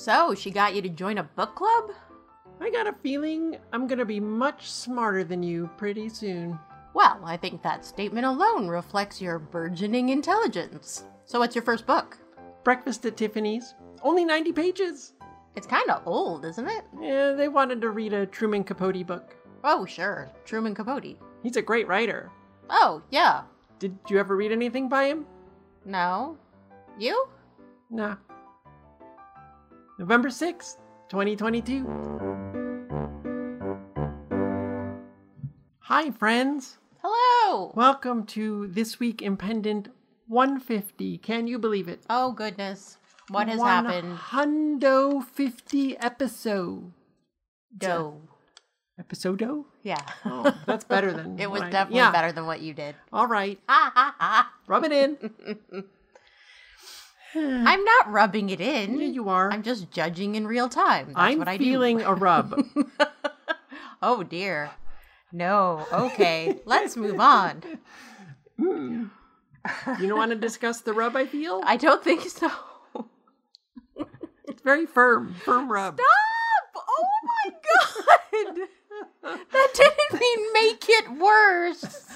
So, she got you to join a book club? I got a feeling I'm gonna be much smarter than you pretty soon. Well, I think that statement alone reflects your burgeoning intelligence. So, what's your first book? Breakfast at Tiffany's. Only 90 pages. It's kind of old, isn't it? Yeah, they wanted to read a Truman Capote book. Oh, sure. Truman Capote. He's a great writer. Oh, yeah. Did you ever read anything by him? No. You? Nah. November 6th, 2022. Hi, friends. Hello! Welcome to This Week in Pendant 150. Can you believe it? Oh, goodness. What has happened? Hundo 50 episode. Doe. Episodo? Yeah. Oh, that's better than. it was I- definitely yeah. better than what you did. All right. Ha ha ha. Rub it in. Hmm. I'm not rubbing it in. Yeah, you are. I'm just judging in real time. That's I'm what I feeling do. a rub. oh dear. No. Okay. Let's move on. you don't want to discuss the rub I feel? I don't think so. It's very firm. Firm rub. Stop! Oh my god! That didn't mean make it worse.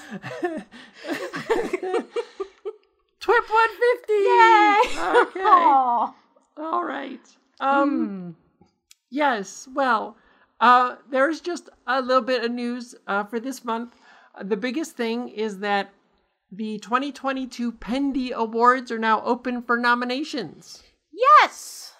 Twip 150. Yay! Okay. Aw. All right. Um Hmm. yes, well, uh there's just a little bit of news uh for this month. Uh, the biggest thing is that the 2022 Pendy Awards are now open for nominations. Yes.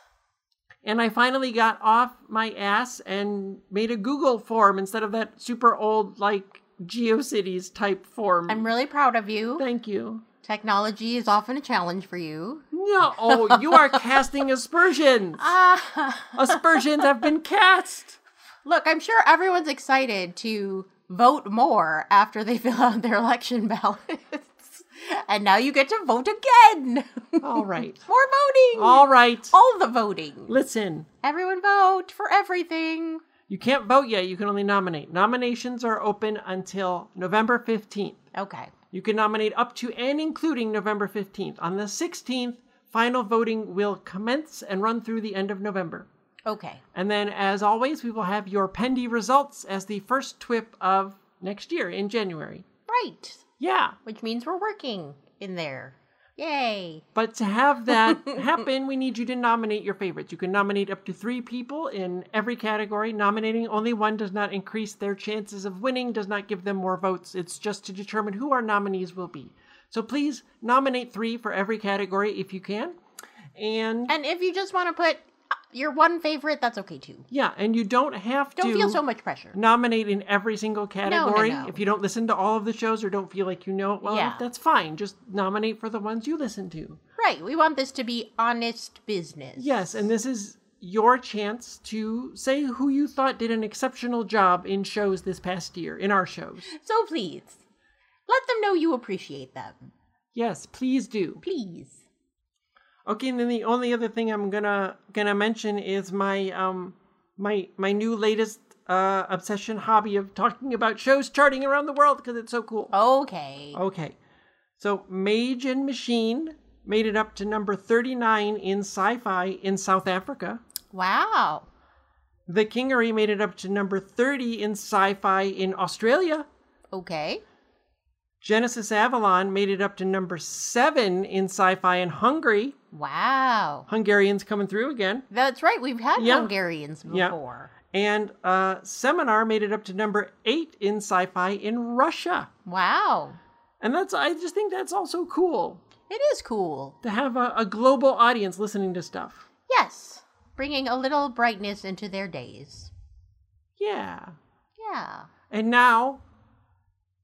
And I finally got off my ass and made a Google form instead of that super old like GeoCities type form. I'm really proud of you. Thank you. Technology is often a challenge for you. No, oh, you are casting aspersions. Ah. Aspersions have been cast. Look, I'm sure everyone's excited to vote more after they fill out their election ballots. and now you get to vote again. All right. more voting. All right. All the voting. Listen, Everyone vote for everything. you can't vote yet. You can only nominate. Nominations are open until November 15th. Okay. You can nominate up to and including November 15th. On the 16th, final voting will commence and run through the end of November. Okay. And then, as always, we will have your Pendy results as the first TWIP of next year in January. Right. Yeah. Which means we're working in there. Yay. But to have that happen, we need you to nominate your favorites. You can nominate up to three people in every category. Nominating only one does not increase their chances of winning, does not give them more votes. It's just to determine who our nominees will be. So please nominate three for every category if you can. And And if you just want to put your one favorite, that's okay too. yeah, and you don't have to Don't to feel so much pressure. nominate in every single category. no. If you don't listen to all of the shows or don't feel like you know it well, Yeah. that's fine. Just nominate for the ones you listen to. Right. We want this to be honest business. Yes, and this is your chance to say who you thought did an exceptional job in shows this past year, in our shows. So please, let them know you appreciate them. Yes, please do. Please. Okay, and then the only other thing I'm gonna gonna mention is my um my my new latest uh obsession hobby of talking about shows charting around the world because it's so cool. Okay. Okay. So Mage and Machine made it up to number 39 in sci-fi in South Africa. Wow. The Kingery made it up to number 30 in sci-fi in Australia. Okay. Genesis Avalon made it up to number 7 in sci-fi in Hungary. Wow. Hungarians coming through again. That's right. We've had Yeah. Hungarians Yeah. before. And uh, Seminar made it up to number 8 in sci-fi in Russia. Wow. And that's I just think that's also cool It is cool. to have a, a global audience listening to stuff. Yes. Bringing a little brightness into their days. Yeah. Yeah. And now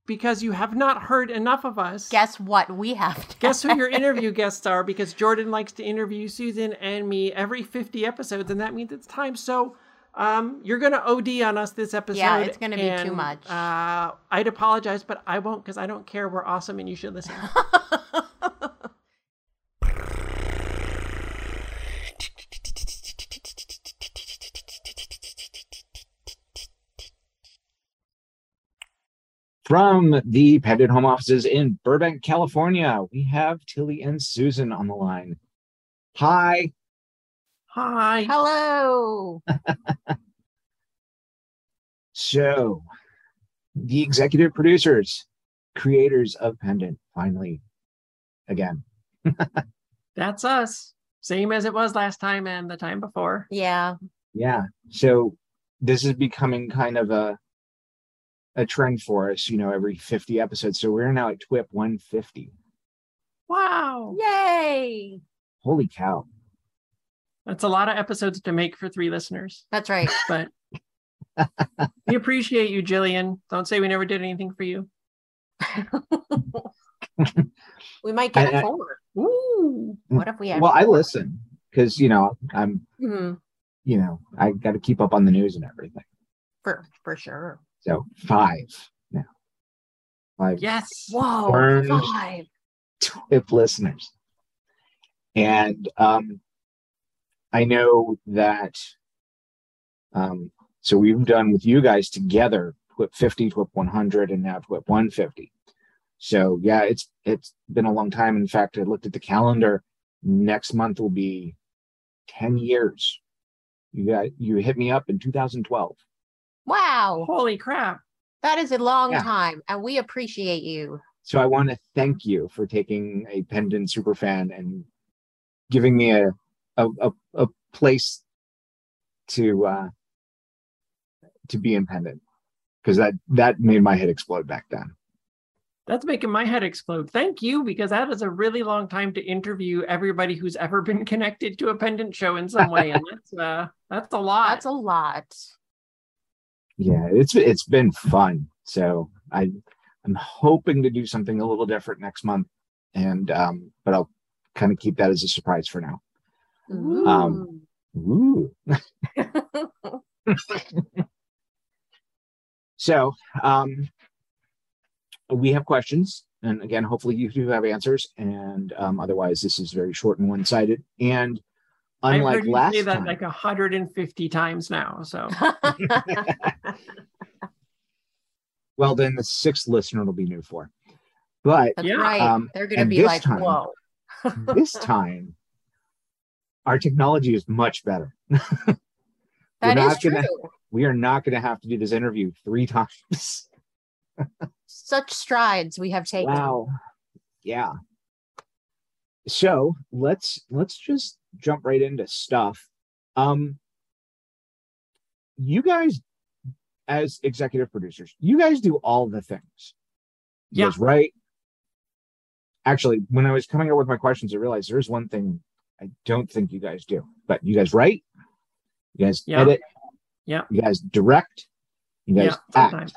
because you have not heard enough of us. Guess what? We have to. Guess who your interview guests are because Jordan likes to interview Susan and me every 50 episodes, and that means it's time. So um, you're going to OD on us this episode. Yeah, it's gonna be too much. Uh, I'd apologize, but I won't because I don't care. We're awesome and you should listen. From the Pendant Home offices in Burbank, California, we have Tilly and Susan on the line. Hi. Hi. Hello. So, the executive producers, creators of Pendant, finally, again. That's us. Same as it was last time and the time before. Yeah. Yeah. So, this is becoming kind of a a trend for us, you know, every 50 episodes. So, we're now at TWIP 150. Wow. Yay. Holy cow. That's a lot of episodes to make for three listeners, That's right. but we appreciate you, Jillian. Don't say we never did anything for you. we might get I- I- a four. Ooh. What if we had Well, I listen because, you know, I'm, Mhm. you know, I got to keep up on the news and everything. For for sure. So, five now. Five Yes. Whoa. Burned. Five. TWIP listeners. And um, I know that, um, so we've done with you guys together TWIP 50, TWIP 100, and now TWIP 150. So yeah, it's it's been a long time. In fact, I looked at the calendar. Next month will be 10 years. You got you hit me up in 2012. Wow. Holy crap. That is a long Yeah. time. And we appreciate you. So I want to thank you for taking a pendant superfan and giving me a a, a, a place to uh to be in pendant because that that made my head explode back then. That's making my head explode. Thank you, because that is a really long time to interview everybody who's ever been connected to a pendant show in some way. And that's uh that's a lot. That's a lot. Yeah, it's it's been fun. So I I'm hoping to do something a little different next month, and um, but I'll kind of keep that as a surprise for now. Um, Ooh. So, um, we have questions, and again, hopefully you do have answers. And um, otherwise, this is very short and one-sided. And I've unlike heard you last say that time, like 150 times now. So well, then the sixth listener will be new for. But That's Yeah. right. Um, They're gonna be this like, time- whoa. this time, our technology is much better. That We're not true. gonna- We are not going to have to do this interview three times. Such strides we have taken. Wow. Yeah. So let's let's just jump right into stuff. Um you guys as executive producers, you guys do all the things. You Yeah. guys write. Actually, when I was coming up with my questions, I realized there's one thing I don't think you guys do. But you guys write, you guys Yeah. edit, Yeah. you guys direct, you guys yeah, act. sometimes.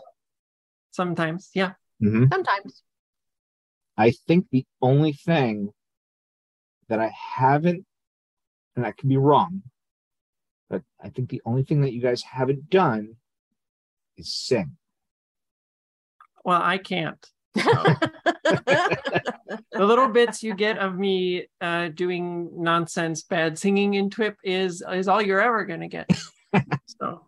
Sometimes, yeah. Mhm. Sometimes. I think the only thing that I haven't, and I could be wrong, but I think the only thing that you guys haven't done is sing. Well, I can't. The little bits you get of me uh, doing nonsense bad singing in TWIP is is all you're ever gonna get. so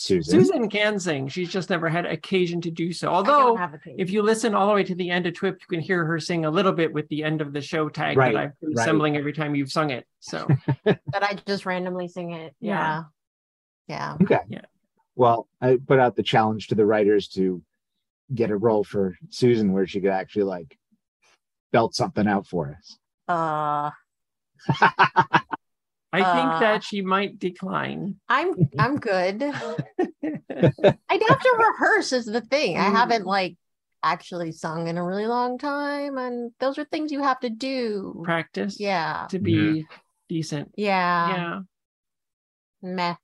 Susan. Susan can sing. She's just never had occasion to do so. Although have a tape. if you listen all the way to the end of TWIP, you can hear her sing a little bit with the end of the show tag Right, that I've been right. assembling every time you've sung it. So that I just randomly sing it. Yeah. Yeah. Okay. Yeah. Well, I put out the challenge to the writers to get a role for Susan where she could actually like belt something out for us. Uh I think Uh. that she might decline. I'm I'm good. I'd have to rehearse is the thing. I Mm. haven't like actually sung in a really long time and those are things you have to do. Practice Yeah. to be decent. Yeah. Yeah. Meh.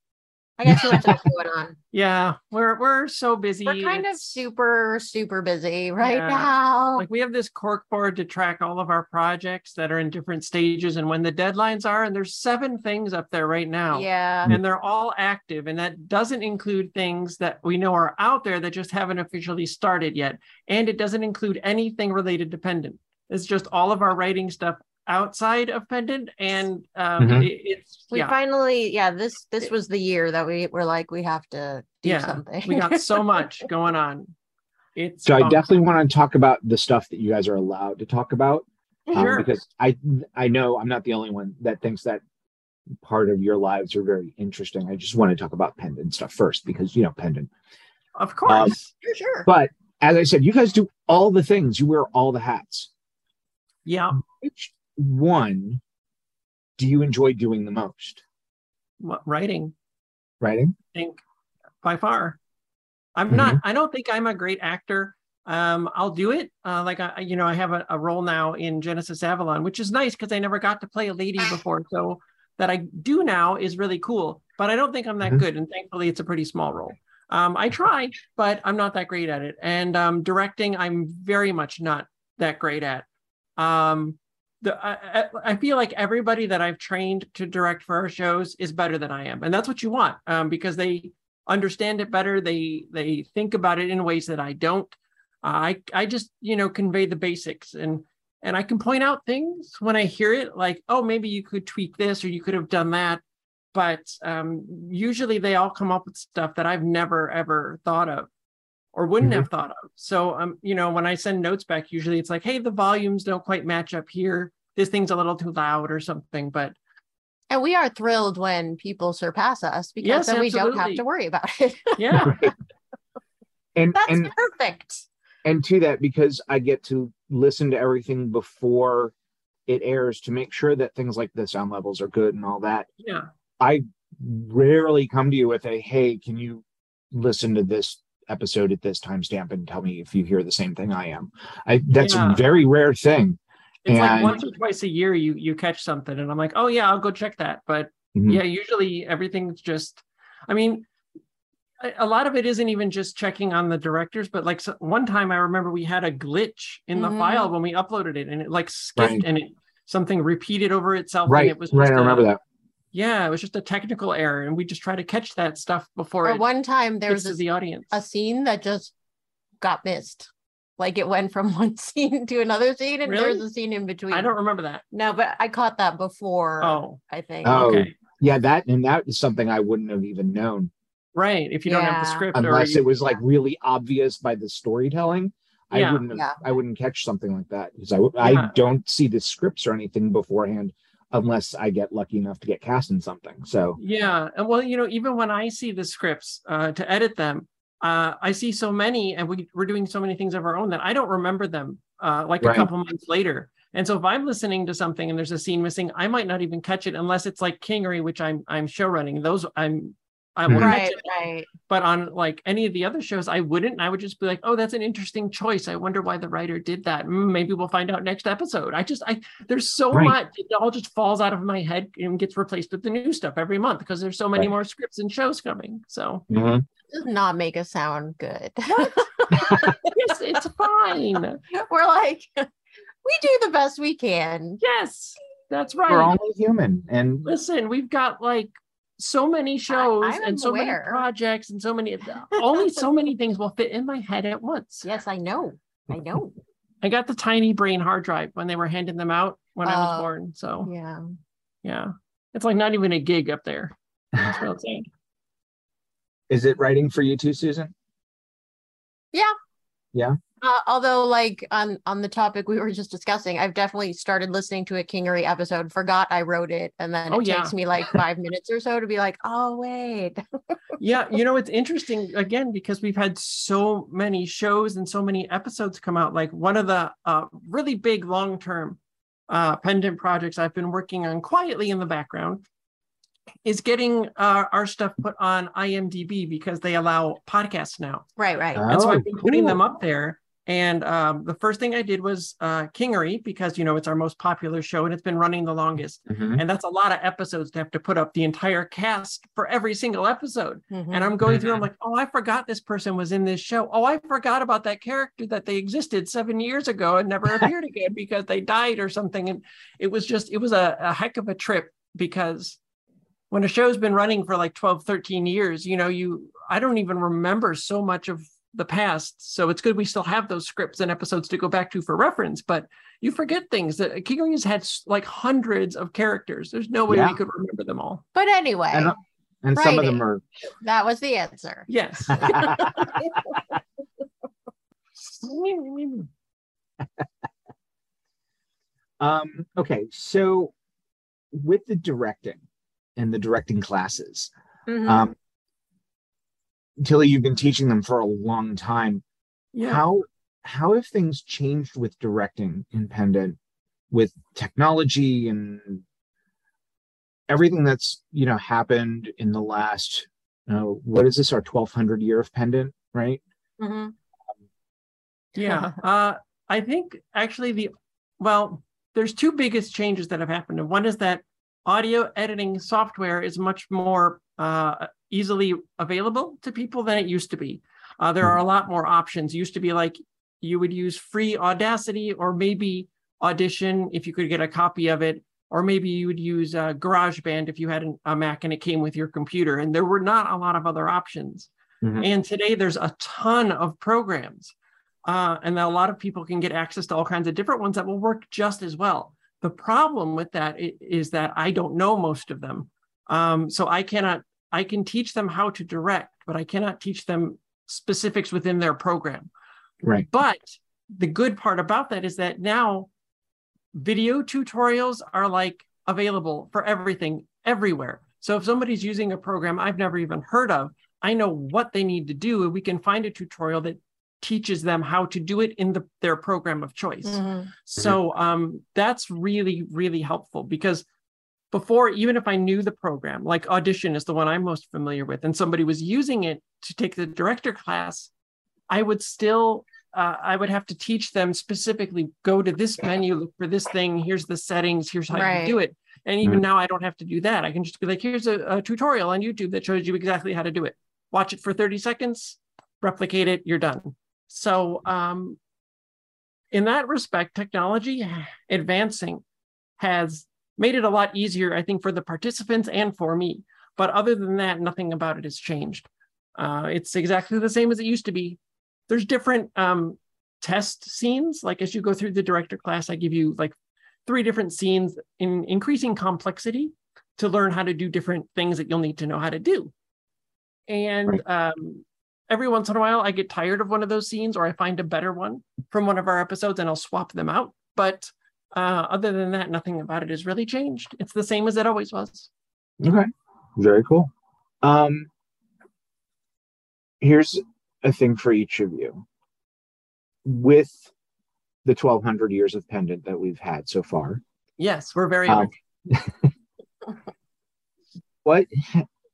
I got too much else going on. Yeah. We're we're so busy. We're kind of super, super busy right Yeah. now. like we have this cork board to track all of our projects that are in different stages and when the deadlines are and there's seven things up there right now yeah. and they're all active and that doesn't include things that we know are out there that just haven't officially started yet and it doesn't include anything related to pendant it's just all of our writing stuff outside of pendant and um Mhm. it- it's We yeah finally, yeah, this this was the year that we were like, we have to do Yeah, something. we got so much going on it's So I um, definitely want to talk about the stuff that you guys are allowed to talk about. um, Sure. because I I know I'm not the only one that thinks that part of your lives are very interesting. I just want to talk about pendant stuff first because you know pendant. Of course. For sure. But as I said, you guys do all the things. You wear all the hats. yeah. Which one do you enjoy doing the most? Writing. Writing? I think by far. I'm Mm-hmm. not. I don't think I'm a great actor. Um, I'll do it. Uh, like I, you know, I have a, a role now in Genesis Avalon, which is nice because I never got to play a lady before. So that I do now is really cool. But I don't think I'm that Mhm. good, and thankfully, it's a pretty small role. Um, I try, but I'm not that great at it. And um, directing, I'm very much not that great at. Um, the I, I- feel like everybody that I've trained to direct for our shows is better than I am, and that's what you want um, because they understand it better. They they think about it in ways that I don't. Uh, I I just you know convey the basics and and I can point out things when I hear it, like oh maybe you could tweak this or you could have done that. But um, usually they all come up with stuff that I've never ever thought of or wouldn't Mhm. have thought of. So um, you know, when I send notes back, usually it's like, hey, the volumes don't quite match up here. This thing's a little too loud or something. But And we are thrilled when people surpass us because Yes, then we don't have to worry about it. yeah, And That's and perfect. and to that because I get to listen to everything before it airs to make sure that things like the sound levels are good and all that. yeah, I rarely come to you with a hey, can you listen to this episode at this timestamp and tell me if you hear the same thing I am. I that's Yeah. a very rare thing. It's like once or twice a year you you catch something, and I'm like, oh yeah, I'll go check that. But Mhm. yeah, usually everything's just. I mean, a a lot of it isn't even just checking on the directors, but like so, one time I remember we had a glitch in the Mhm. file when we uploaded it, and it like skipped Right. and it something repeated over itself. Right, and it was right. just I a- remember that. Yeah, it was just a technical error, and we just try to catch that stuff before Or it one time there was a, the audience. a scene that just got missed. Like it went from one scene to another scene and there was a scene in between. I don't remember that. No, but I caught that before, Oh, I think. Oh, okay, Yeah, that and that is something I wouldn't have even known right. If you don't have the script, unless or you, it was like really obvious by the storytelling. I Yeah. wouldn't have, Yeah. I wouldn't catch something like that because I Yeah. don't see the scripts or anything beforehand unless I get lucky enough to get cast in something. So Yeah, and well, you know, even when I see the scripts uh, to edit them, uh, I see so many, and we, we're doing so many things of our own that I don't remember them uh, like Right. a couple months later. And so if I'm listening to something and there's a scene missing, I might not even catch it unless it's like Kingery, which I'm I'm show running. Those I'm I will Mhm. catch Right, it. right. But on like any of the other shows, I wouldn't. I would just be like, oh, that's an interesting choice. I wonder why the writer did that. Mm, maybe we'll find out next episode. I just I there's so Right. much. It all just falls out of my head and gets replaced with the new stuff every month because there's so many Right. more scripts and shows coming. So mhm. Does not make us sound good. yes, it's fine. We're like, we do the best we can. Yes, that's right. we're only human, and Listen, we've got like so many shows I'm and so many projects and so many only so many things will fit in my head at once. Yes, I know. I know. I got the tiny brain hard drive when they were handing them out when I was Oh. born. So Yeah. yeah, it's like not even a gig up there. That's what I'm saying. is it writing for you too, Susan? Uh, although, like on on the topic we were just discussing, I've definitely started listening to a Kingery episode. Forgot I wrote it, and then Oh, it yeah. takes me like five minutes or so to be like, oh wait. Yeah, you know it's interesting again because we've had so many shows and so many episodes come out. Like one of the uh, really big long term uh, pendant projects I've been working on quietly in the background is getting uh, our stuff put on IMDb because they allow podcasts now. Right, right. and so Oh, I've been putting cool. them up there. And um, the first thing I did was uh, Kingery because you know it's our most popular show and it's been running the longest, Mhm. and that's a lot of episodes to have to put up the entire cast for every single episode. Mhm. And I'm going through, I'm like, oh, I forgot this person was in this show. Oh, I forgot about that character that they existed seven years ago and never appeared again because they died or something. And it was just, it was a, a heck of a trip because when a show's been running for like 12, 13 years, you know, you, I don't even remember so much of the past. So it's good we still have those scripts and episodes to go back to for reference, but you forget things that Kingery has had like hundreds of characters. There's no way Yeah. we could remember them all. But anyway, And, uh, and some of them are that was the answer. Yes. um okay so with the directing and the directing classes. Mhm. Um, Tilly, you've been teaching them for a long time. Yeah. How how have things changed with directing in Pendant with technology and everything that's you know happened in the last uh, what is this our 1200 year of Pendant, right? Mhm. Yeah. Uh, I think actually the, well, there's two biggest changes that have happened. And one is that audio editing software is much more uh, easily available to people than it used to be. Uh, there are a lot more options. Used to be like you would use free Audacity or maybe Audition if you could get a copy of it, or maybe you would use uh, GarageBand if you had an, a Mac and it came with your computer. And there were not a lot of other options. Mhm. And today there's a ton of programs. Uh, and a lot of people can get access to all kinds of different ones that will work just as well. The problem with that is that I don't know most of them. Um, so I cannot, I can teach them how to direct, but I cannot teach them specifics within their program. Right. But the good part about that is that now video tutorials are like available for everything everywhere. So if somebody's using a program I've never even heard of, I know what they need to do, and we can find a tutorial that teaches them how to do it in the, their program of choice. Mhm. So um, that's really, really helpful because before, even if I knew the program, like Audition is the one I'm most familiar with, and somebody was using it to take the director class, I would still, uh, I would have to teach them specifically go to this menu, look for this thing, here's the settings, here's how Right. you do it. And even Mhm. now, I don't have to do that. I can just be like, here's a, a tutorial on YouTube that shows you exactly how to do it. Watch it for 30 seconds, replicate it, you're done. So, um, in that respect, technology advancing has made it a lot easier, I think, for the participants and for me. But other than that, nothing about it has changed. Uh, it's exactly the same as it used to be. There's different um, test scenes. Like as you go through the director class, I give you like three different scenes in increasing complexity to learn how to do different things that you'll need to know how to do. And um, every once in a while, I get tired of one of those scenes or I find a better one from one of our episodes and I'll swap them out. But uh, other than that, nothing about it has really changed. It's the same as it always was. Okay. Very cool. Um, here's a thing for each of you. With the 1200 years of pendant that we've had so far, Yes, we're very Um, what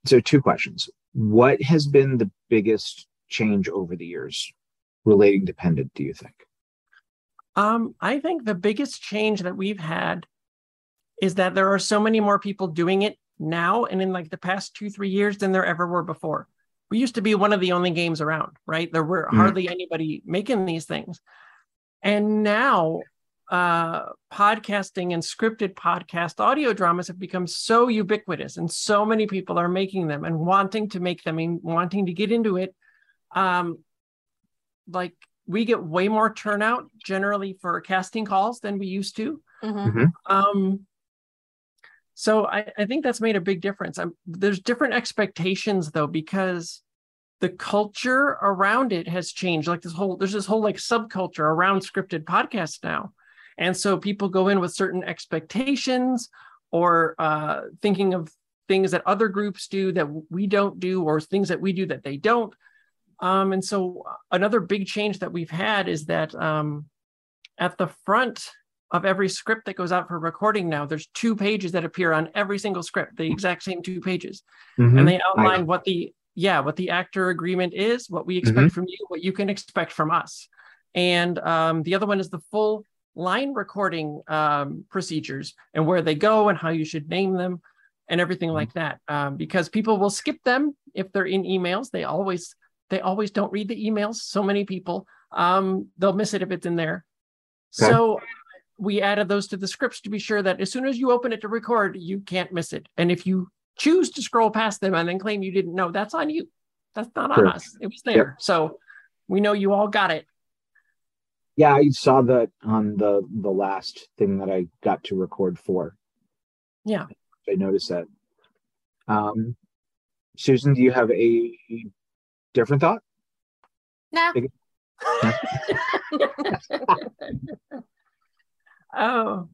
so two questions. What has been the biggest change over the years relating to pendant, do you think? Um, I think the biggest change that we've had is that there are so many more people doing it now and in like the past two, three years than there ever were before. We used to be one of the only games around, right? There were Mhm. hardly anybody making these things. And now uh, podcasting and scripted podcast audio dramas have become so ubiquitous and so many people are making them and wanting to make them and wanting to get into it. Um, like we get way more turnout generally for casting calls than we used to. Mhm. Um, so I, I think that's made a big difference. i there's different expectations though, because the culture around it has changed. Like this whole, there's this whole like subculture around scripted podcasts now. And so people go in with certain expectations or uh, thinking of things that other groups do that we don't do, or things that we do that they don't. Um, and so another big change that we've had is that um, at the front of every script that goes out for recording now, there's two pages that appear on every single script, the exact same two pages. And they outline what the yeah, what the actor agreement is, what we expect from you, what you can expect from us. And um, the other one is the full line recording um, procedures and where they go and how you should name them and everything like that. Um, because people will skip them if they're in emails. They always they always don't read the emails. So many people um, they'll miss it if it's in there. Okay. So we added those to the scripts to be sure that as soon as you open it to record, you can't miss it. And if you choose to scroll past them and then claim you didn't know, that's on you. That's not on us. It was there. So we know you all got it. Yeah, I saw that on the the last thing that I got to record for. Yeah. I noticed that. Um, Susan, do you have a different thought? Nah. oh,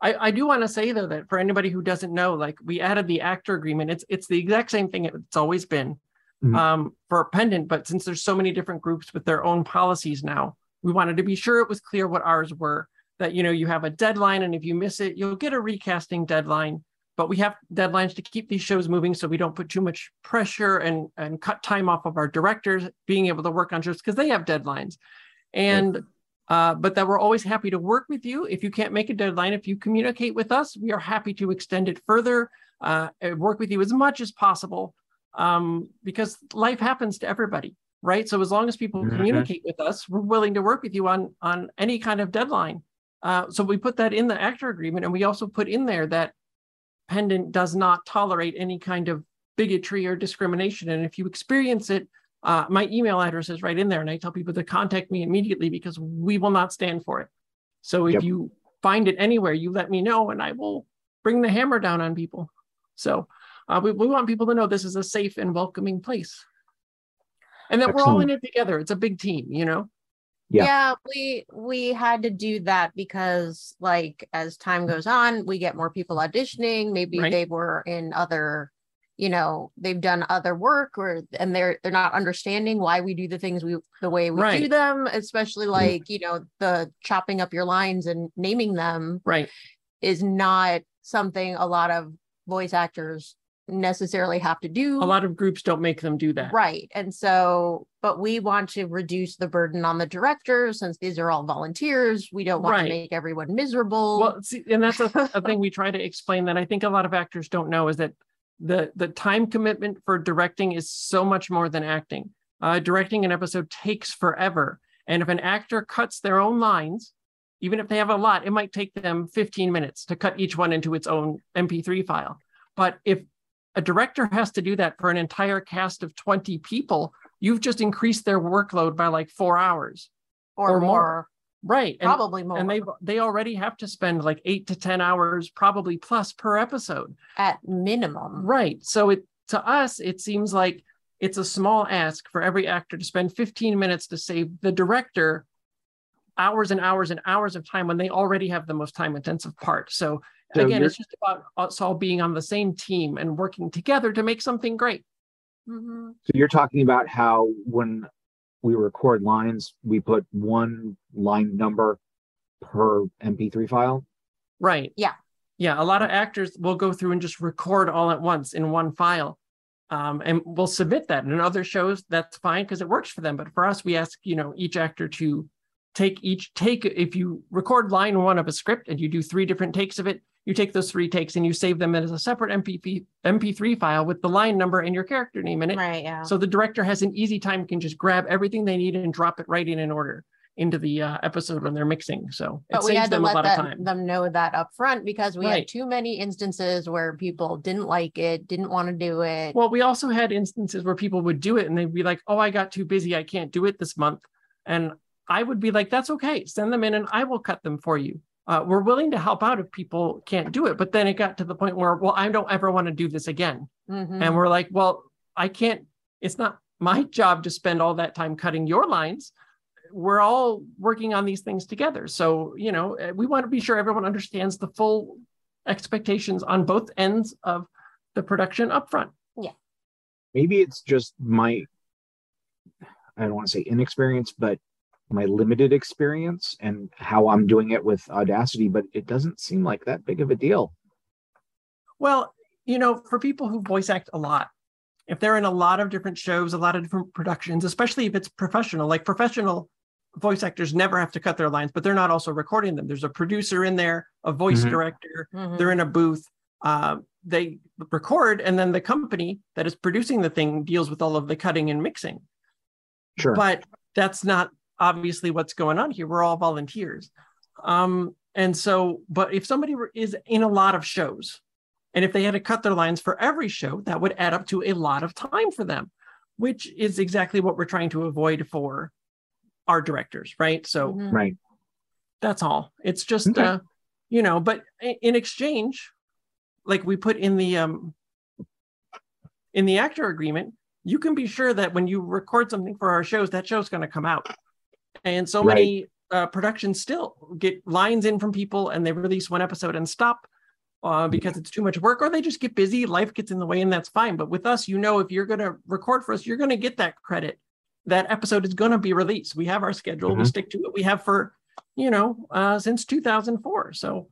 I, I do want to say though that for anybody who doesn't know, like we added the actor agreement. It's it's the exact same thing it's always been Mhm. um, for a pendant, but since there's so many different groups with their own policies now, we wanted to be sure it was clear what ours were. That you know you have a deadline, and if you miss it, you'll get a recasting deadline. But we have deadlines to keep these shows moving, so we don't put too much pressure and and cut time off of our directors being able to work on shows because they have deadlines. And uh, but that we're always happy to work with you. If you can't make a deadline, if you communicate with us, we are happy to extend it further, uh, and work with you as much as possible, um, because life happens to everybody, right? So as long as people Mhm. communicate with us, we're willing to work with you on on any kind of deadline. Uh, so we put that in the actor agreement, and we also put in there that Pendant does not tolerate any kind of bigotry or discrimination. And if you experience it, uh, my email address is right in there, and I tell people to contact me immediately because we will not stand for it. So if Yep. you find it anywhere, you let me know, and I will bring the hammer down on people. So uh, we, we want people to know this is a safe and welcoming place, and that we're all in it together. It's a big team, you know. Yeah. yeah we we had to do that because like as time goes on we get more people auditioning maybe Right. they were in other you know they've done other work or and they're they're not understanding why we do the things we the way we do them especially like you know the chopping up your lines and naming them Right. is not something a lot of voice actors necessarily have to do A lot of groups don't make them do that. Right. And so, but we want to reduce the burden on the director since these are all volunteers. We don't want Right. to make everyone miserable. Well, see, and that's a, a thing we try to explain that I think a lot of actors don't know is that the the time commitment for directing is so much more than acting. Uh, directing an episode takes forever, and if an actor cuts their own lines, even if they have a lot, it might take them 15 minutes to cut each one into its own MP3 file. But if a director has to do that for an entire cast of 20 people, you've just increased their workload by like four hours. or, or more. more, Right. And- probably more and they they already have to spend like eight to ten hours probably plus per episode at minimum. right so it to us it seems like it's a small ask for every actor to spend 15 minutes to save the director hours and hours and hours of time when they already have the most time intensive part so, So again it's just about us all being on the same team and working together to make something great Mhm. So you're talking about how when we record lines, we put one line number per MP3 file. Right. Yeah. Yeah. A lot of actors will go through and just record all at once in one file. Um, and we'll submit that. And in other shows, that's fine because it works for them. But for us, we ask, you know, each actor to take each take. If you record line one of a script and you do three different takes of it, you take those three takes and you save them as a separate MP3, MP3 file with the line number and your character name in it. Right. Yeah. So the director has an easy time, can just grab everything they need and drop it right in in order into the uh, episode when they're mixing. So it but we saves had to them a let lot of that, them know that up front because we Right. had too many instances where people didn't like it, didn't want to do it. Well, we also had instances where people would do it and they'd be like, oh, I got too busy. I can't do it this month. And I would be like, that's okay. Send them in and I will cut them for you. Uh, we're willing to help out if people can't do it. But then it got to the point where, well, I don't ever want to do this again. Mhm. And we're like, well, I can't, it's not my job to spend all that time cutting your lines. We're all working on these things together. So, you know, eh, we want to be sure everyone understands the full expectations on both ends of the production upfront. Yeah. Maybe it's just my, I don't want to say inexperience, but my limited experience and how I'm doing it with Audacity, but it doesn't seem like that big of a deal. Well, you know, for people who voice act a lot, if they're in a lot of different shows, a lot of different productions, especially if it's professional, like professional voice actors never have to cut their lines, but they're not also recording them. There's a producer in there, a voice Mhm. director, Mhm. they're in a booth. Uh, they record, and then the company that is producing the thing deals with all of the cutting and mixing. Sure. But that's not obviously what's going on here. We're all volunteers. Um, and so, but if somebody is in a lot of shows, and if they had to cut their lines for every show, that would add up to a lot of time for them, which is exactly what we're trying to avoid for our directors, right? So Mhm. right. that's all. It's just, Okay. uh, you know, but in exchange, like we put in the um, in the actor agreement, you can be sure that when you record something for our shows, that show's going to come out. And so Right. many uh, productions still get lines in from people and they release one episode and stop uh, because it's too much work or they just get busy life gets in the way and that's fine but with us you know if you're going to record for us you're going to get that credit that episode is going to be released we have our schedule we Mhm. stick to it we have for you know uh, since 2004 so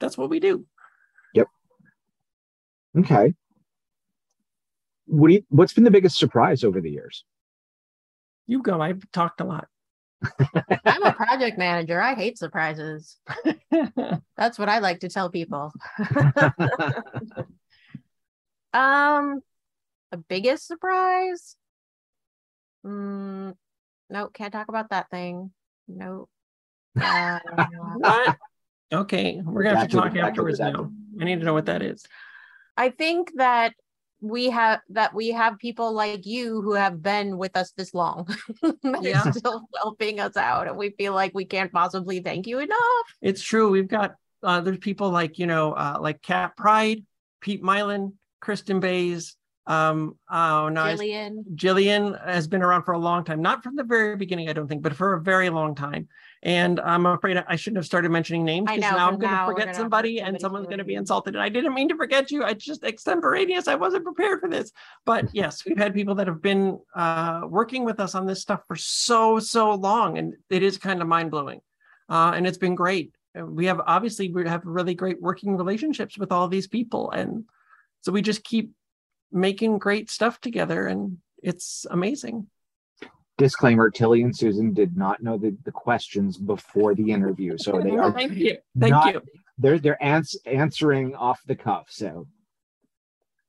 that's what we do Yep. Okay. What do you, what's been the biggest surprise over the years? you go i've talked a lot I'm a project manager. I hate surprises. That's what I like to tell people. Um, the biggest surprise? Mm, no, can't talk about that thing. No. Uh, what okay we're gonna have to talk the- back to afterwards now i need to know what that is I think that we have that we have people like you who have been with us this long that Yeah. are still helping us out, and we feel like we can't possibly thank you enough. It's true. We've got uh, there's people like you know uh, like Cat Pride, Pete Mylan, Kristen Bays. Um, oh no, Jillian, Jillian has been around for a long time, not from the very beginning, I don't think, but for a very long time. And I'm afraid I shouldn't have started mentioning names because now I'm going to forget somebody and someone's going to be insulted. And I didn't mean to forget you. I just extemporaneous. I wasn't prepared for this. But yes, we've had people that have been uh, working with us on this stuff for so, so long. And it is kind of mind blowing. Uh, and it's been great. We have obviously, we have really great working relationships with all these people. And so we just keep making great stuff together. And it's amazing. Disclaimer: Tilly and Susan did not know the, the questions before the interview, so they are Thank you. Thank not- you. they're they're ans- answering off the cuff. So,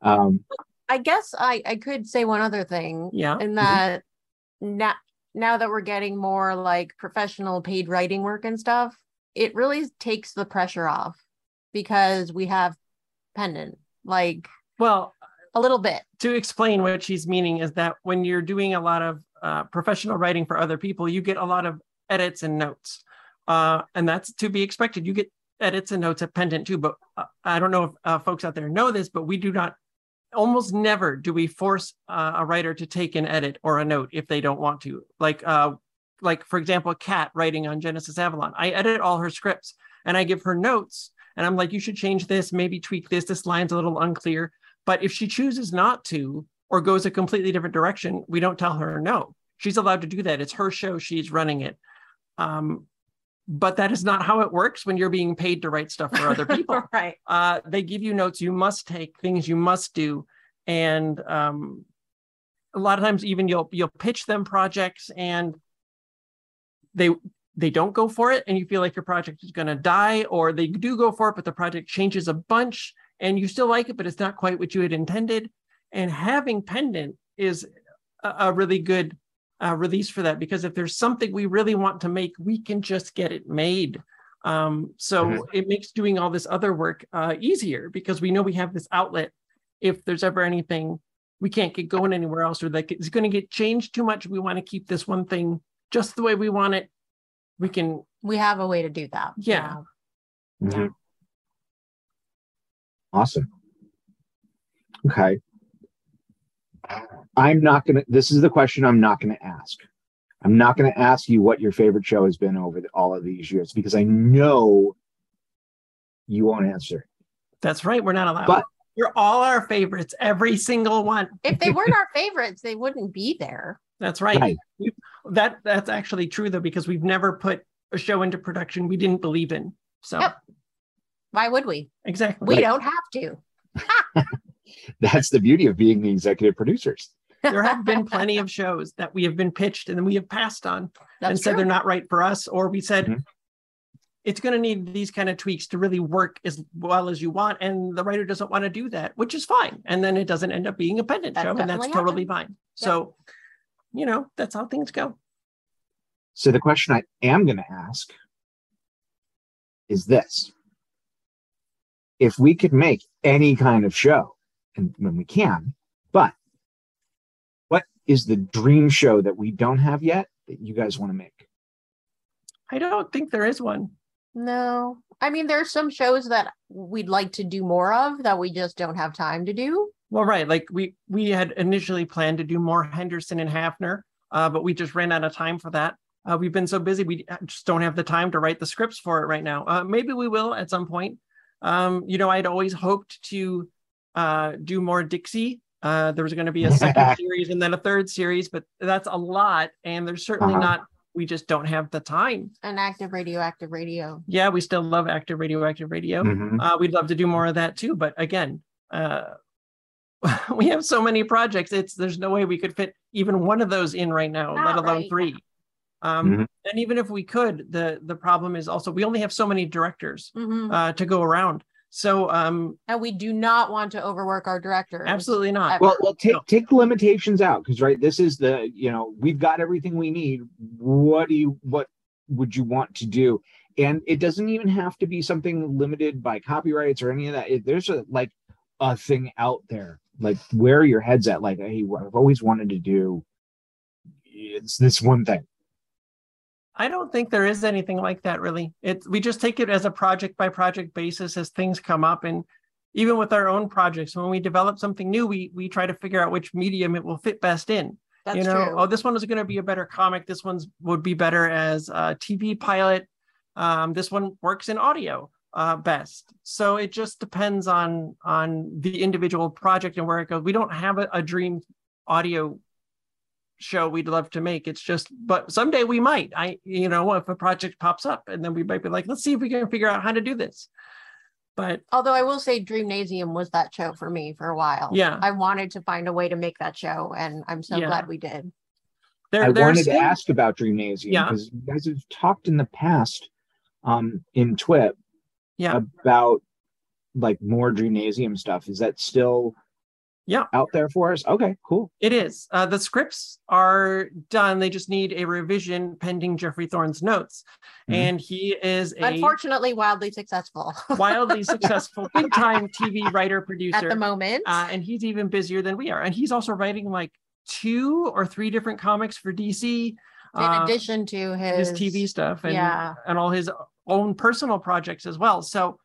um, I guess I I could say one other thing. Yeah. in that now now that we're getting more like professional paid writing work and stuff it really takes the pressure off because we have pendant like Well, a little bit to explain what she's meaning is that when you're doing a lot of uh, professional writing for other people, you get a lot of edits and notes. Uh, and that's to be expected. You get edits and notes at Pendant too. But uh, I don't know if uh, folks out there know this, but we do not, almost never do we force uh, a writer to take an edit or a note if they don't want to. Like, uh, like for example, Kat writing on Genesis Avalon. I edit all her scripts and I give her notes. And I'm like, you should change this, maybe tweak this. This line's a little unclear. But if she chooses not to or goes a completely different direction, we don't tell her no. She's allowed to do that. It's her show. She's running it. Um, but that is not how it works when you're being paid to write stuff for other people. right uh, they give you notes you must take, things you must do, and um, a lot of times even you'll you'll pitch them projects and they they don't go for it, and you feel like your project is going to die, or they do go for it, but the project changes a bunch, and you still like it, but it's not quite what you had intended. And having pendant is a, a really good uh, release for that because if there's something we really want to make, we can just get it made. Um, so Mhm. it makes doing all this other work uh, easier because we know we have this outlet. If there's ever anything we can't get going anywhere else or that it's going to get changed too much, we want to keep this one thing just the way we want it. We can, we have a way to do that Yeah. mhm. awesome. Okay. I'm not gonna. This is the question I'm not gonna ask. I'm not gonna ask you what your favorite show has been over the, all of these years because I know you won't answer. that's right. We're not allowed. But- You're all our favorites, every single one. if they weren't our favorites they wouldn't be there That's right. Right. You- That that's actually true though, because we've never put a show into production we didn't believe in. So Yep. why would we exactly. we Right. don't have to That's the beauty of being the executive producers. there have been plenty of shows that we have been pitched and then we have passed on that's and said true. they're not right for us, or we said Mhm. it's going to need these kind of tweaks to really work as well as you want, and the writer doesn't want to do that, which is fine. And then it doesn't end up being a pendant That show, and that's definitely totally fine. So, you know, that's how things go. So the question I am going to ask is this. If we could make any kind of show, and when we can, but what is the dream show that we don't have yet that you guys want to make? I don't think there is one. no i mean there are some shows that we'd like to do more of that we just don't have time to do Well, right. Like we we had initially planned to do more Henderson and Hafner, uh, but we just ran out of time for that. Uh, we've been so busy, we just don't have the time to write the scripts for it right now. Uh, maybe we will at some point. Um, you know, I'd always hoped to uh, do more Dixie. Uh, there was going to be a second series and then a third series, but that's a lot. And there's certainly Uh-huh. not, we just don't have the time. An active radioactive radio. Yeah, we still love active radioactive radio. Mhm. Uh, we'd love to do more of that too. But again, uh, we have so many projects. It's there's no way we could fit even one of those in right now, Not let alone right three. Um, Mhm. And even if we could, the the problem is also we only have so many directors Mhm. uh, to go around. So um, And we do not want to overwork our director. absolutely not. Ever. Well, well, take No. take the limitations out because right, this is the you know we've got everything we need. What do you what would you want to do? And it doesn't even have to be something limited by copyrights or any of that. If there's a like a thing out there, like where your head's at, like hey, I've always wanted to do. It's this one thing. I don't think there is anything like that really. It we just take it as a project by project basis as things come up and even with our own projects when we develop something new we we try to figure out which medium it will fit best in. That's you know, true. oh this one is going to be a better comic, this one's would be better as a TV pilot. Um this one works in audio uh best. So it just depends on on the individual project and where it goes. We don't have a, a dream audio show we'd love to make. It's just, but someday we might. I, you know, if a project pops up, and then we might be like, let's see if we can figure out how to do this. But Although I will say Dreamnasium was that show for me for a while. Yeah. I wanted to find a way to make that show and I'm so Yeah. glad we did. there, I there's wanted to ask about Dreamnasium Yeah. because you guys have talked in the past um in TWIP Yeah. about like more Dreamnasium stuff. Is that still Yeah. out there for us? Okay, cool. It is. Uh, the scripts are done. They just need a revision pending Jeffrey Thorne's notes, Mhm. and he is a Unfortunately, wildly successful wildly successful, big time TV writer producer. at the moment. uh, and he's even busier than we are. And he's also writing like two or three different comics for DC. in uh, addition to his, his, TV stuff and yeah. and all his own personal projects as well. So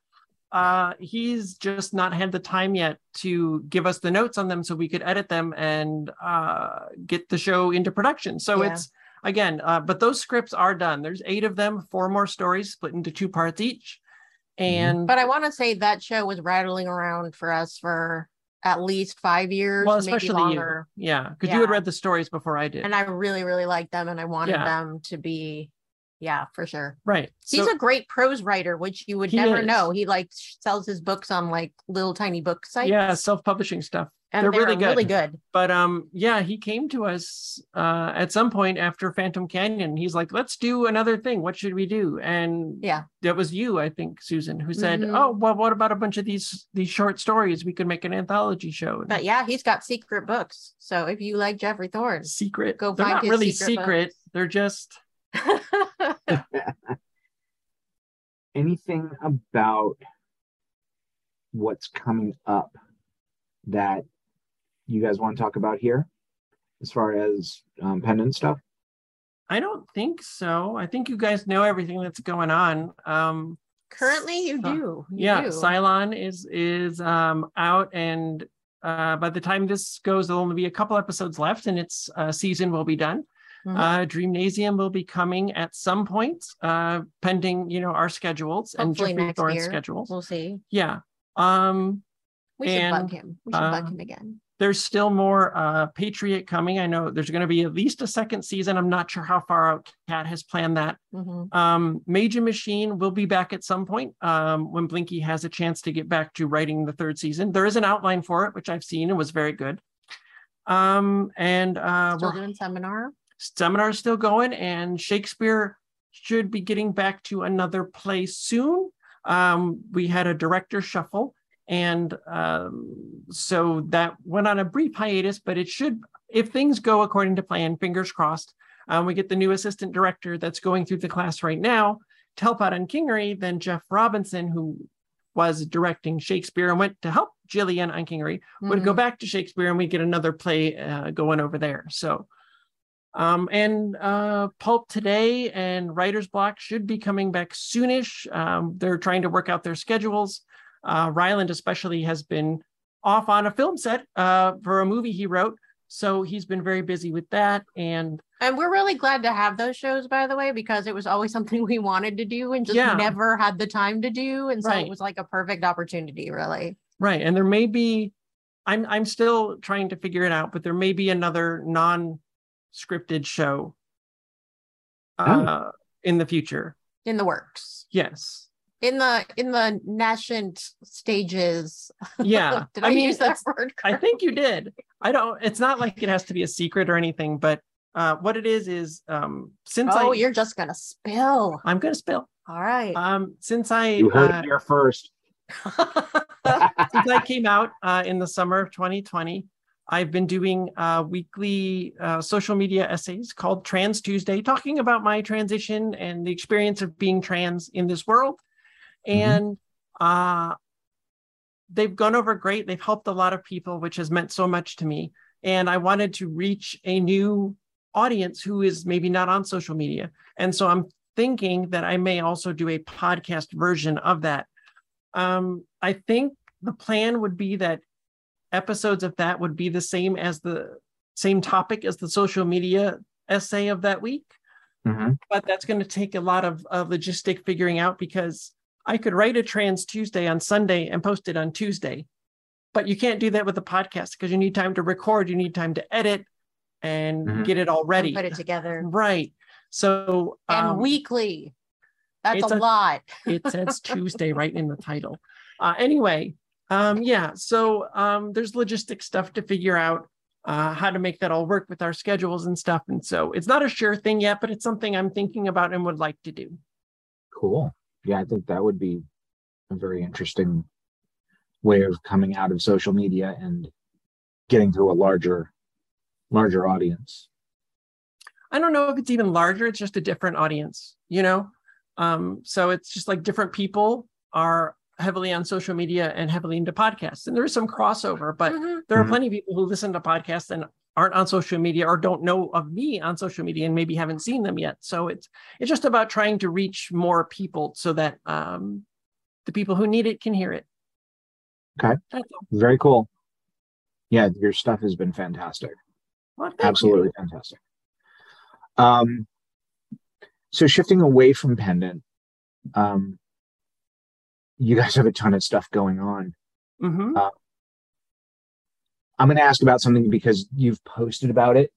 uh, he's just not had the time yet to give us the notes on them so we could edit them and uh, get the show into production. So Yeah. it's again, uh, but those scripts are done. There's eight of them, four more stories split into two parts each. And But I want to say that show was rattling around for us for at least five years, well, maybe especially you, longer. yeah, because you had read the stories before I did, And I really, really liked them and I wanted Yeah. them to be, yeah, for sure. right? He's So- a great prose writer, which you would never is. know. He like sells his books on like little tiny book sites. yeah, self-publishing stuff. and they're they're, really good. really good. but um yeah he came to us uh at some point after phantom canyon he's like let's do another thing what should we do and Yeah. that was you i think susan who said Mhm. oh well what about a bunch of these these short stories we could make an anthology show But yeah, he's got secret books. So if you like Jeffrey Thorne, secret Go they're find not his really secret secret they're just Anything about what's coming up that you guys want to talk about here as far as um, pendant stuff? i don't think so i think you guys know everything that's going on um currently you So- do. You yeah do. cylon is is um out and uh by the time this goes there'll only be a couple episodes left and its uh, season will be done Mhm. uh dreamnasium will be coming at some point uh pending you know our schedules and Hopefully jeffrey next thorne's year. schedules We'll see. yeah um We should bug him. We should bug uh, him again. there's still more uh patriot coming i know there's going to be at least a second season i'm not sure how far out cat has planned that Mhm. um, Mage and Machine will be back at some point um, when Blinky has a chance to get back to writing the third season. There is an outline for it, which I've seen and was very good. Um, and uh, Still we're doing seminar. Seminar is still going, and Shakespeare should be getting back to another play soon. Um, we had a director shuffle, and um, so that went on a brief hiatus, but it should, if things go according to plan, fingers crossed, um, we get the new assistant director that's going through the class right now to help out on Kingery. Then Jeff Robinson, who was directing Shakespeare and went to help Jillian on Kingery, would go Mhm. back to Shakespeare and we get another play uh, going over there. So, um, and uh, Pulp Today and Writer's Block should be coming back soonish. Um, they're trying to work out their schedules. Uh, Ryland, especially, has been off on a film set uh, for a movie he wrote. So he's been very busy with that. And and we're really glad to have those shows, by the way, because it was always something we wanted to do and just Yeah. never had the time to do. And so Right. it was like a perfect opportunity, really. right. And there may be, I'm I'm still trying to figure it out, but there may be another non-scripted show uh in the future. In the works. Yes. In the in the nascent stages. Yeah. Did I, mean, use that it's- word? I think you did. I don't. It's not like it has to be a secret or anything, but uh, what it is is um, since Oh, I you're just gonna spill. I'm gonna spill. All right. Um, since I You heard uh, it here first. since I came out uh, in the summer of 2020, I've been doing uh, weekly uh, social media essays called Trans Tuesday, talking about my transition and the experience of being trans in this world. Mhm. And uh, they've gone over great. They've helped a lot of people, which has meant so much to me. And I wanted to reach a new audience who is maybe not on social media. And so I'm thinking that I may also do a podcast version of that. Um, I think the plan would be that episodes of that would be the same as the same topic as the social media essay of that week Mhm. but that's going to take a lot of, of logistic figuring out because I could write a trans Tuesday on Sunday and post it on Tuesday. But you can't do that with a podcast because you need time to record, you need time to edit and Mhm. get it all And ready. Put it together. Right. So And um, weekly. That's a, a- lot. it says Tuesday right in the title. Uh, anyway, um, yeah, so um, there's logistic stuff to figure out uh, how to make that all work with our schedules and stuff. And so it's not a sure thing yet, but it's something I'm thinking about and would like to do. Cool. Yeah, I think that would be a very interesting way of coming out of social media and getting to a larger larger audience. I don't know if it's even larger. It's just a different audience, you know? Um, so it's just like different people are heavily on social media and heavily into podcasts. And there is some crossover, but Mhm. there are Mhm. plenty of people who listen to podcasts and aren't on social media or don't know of me on social media and maybe haven't seen them yet. So it's it's just about trying to reach more people so that um, the people who need it can hear it. Okay. Very cool. Yeah, your stuff has been fantastic. Well, thank you. Absolutely fantastic. Um, so shifting away from pendant, um, you guys have a ton of stuff going on. Mhm. I'm going to ask about something because you've posted about it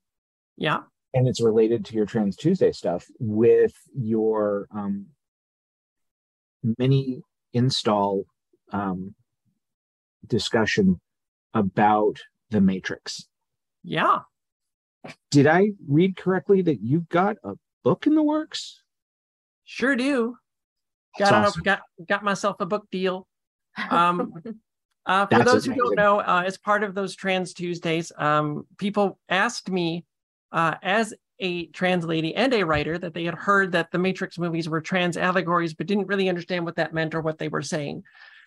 Yeah. and it's related to your Trans Tuesday stuff with your um, mini install um, discussion about the Matrix. Yeah. Did I read correctly that you've got a book in the works? Sure do. Got awesome. got got myself a book deal. Um, uh, for That's those who don't know, uh, as part of those Trans Tuesdays, um, people asked me, uh, as a trans lady and a writer, that they had heard that the Matrix movies were trans allegories, but didn't really understand what that meant or what they were saying.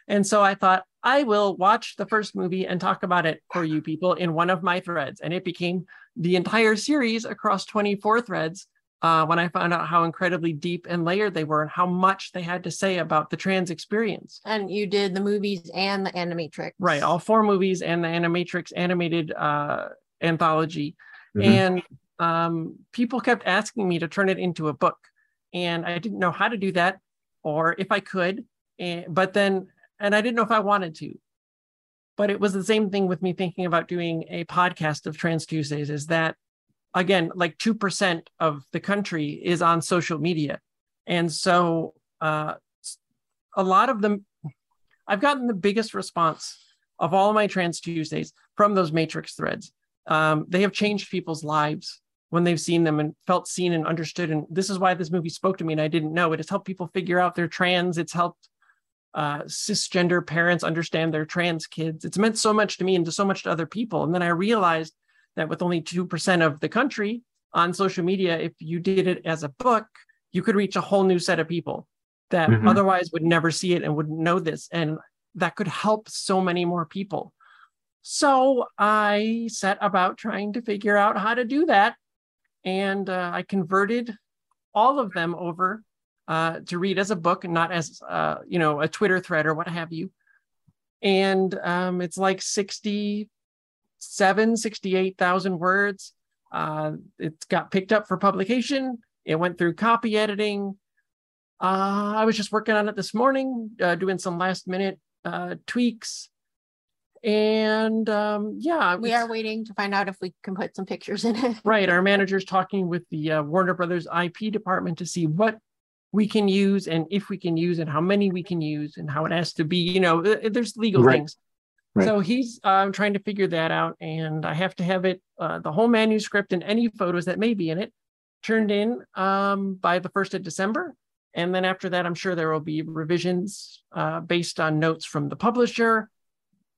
And so I thought I will watch the first movie and talk about it for you people in one of my threads, and it became the entire series across 24 threads uh, when I found out how incredibly deep and layered they were and how much they had to say about the trans experience. and you did the movies and the animatrix. Right, all four movies and the Animatrix animated uh, anthology, Mhm. and um, people kept asking me to turn it into a book, and I didn't know how to do that or if I could, and, but then and I didn't know if I wanted to. But it was the same thing with me thinking about doing a podcast of Trans Tuesdays. Is that again, like two percent of the country is on social media, and so uh, a lot of them. I've gotten the biggest response of all my Trans Tuesdays from those Matrix threads. Um, they have changed people's lives when they've seen them and felt seen and understood. And this is why this movie spoke to me, and I didn't know. It has helped people figure out they're trans. It's helped uh, cisgender parents understand their trans kids. It's meant so much to me and to so much to other people. And then I realized that with only 2% of the country on social media, if you did it as a book, you could reach a whole new set of people that Mhm. otherwise would never see it and wouldn't know this. And that could help so many more people. So I set about trying to figure out how to do that. And uh, I converted all of them over uh, to read as a book not as, uh, you know, a Twitter thread or what have you. And um, it's like 60 67, 68,000 words. Uh, it got picked up for publication. It went through copy editing. Uh, I was just working on it this morning, uh, doing some last minute uh, tweaks. And um, yeah, We are waiting to find out if we can put some pictures in it. right. Our manager's talking with the uh, Warner Brothers IP department to see what we can use and if we can use and how many we can use and how it has to be. You know, uh, there's legal Right. things. Right. So he's um, trying to figure that out, and I have to have it, uh, the whole manuscript and any photos that may be in it, turned in um, by the first of December. And then after that, I'm sure there will be revisions uh, based on notes from the publisher.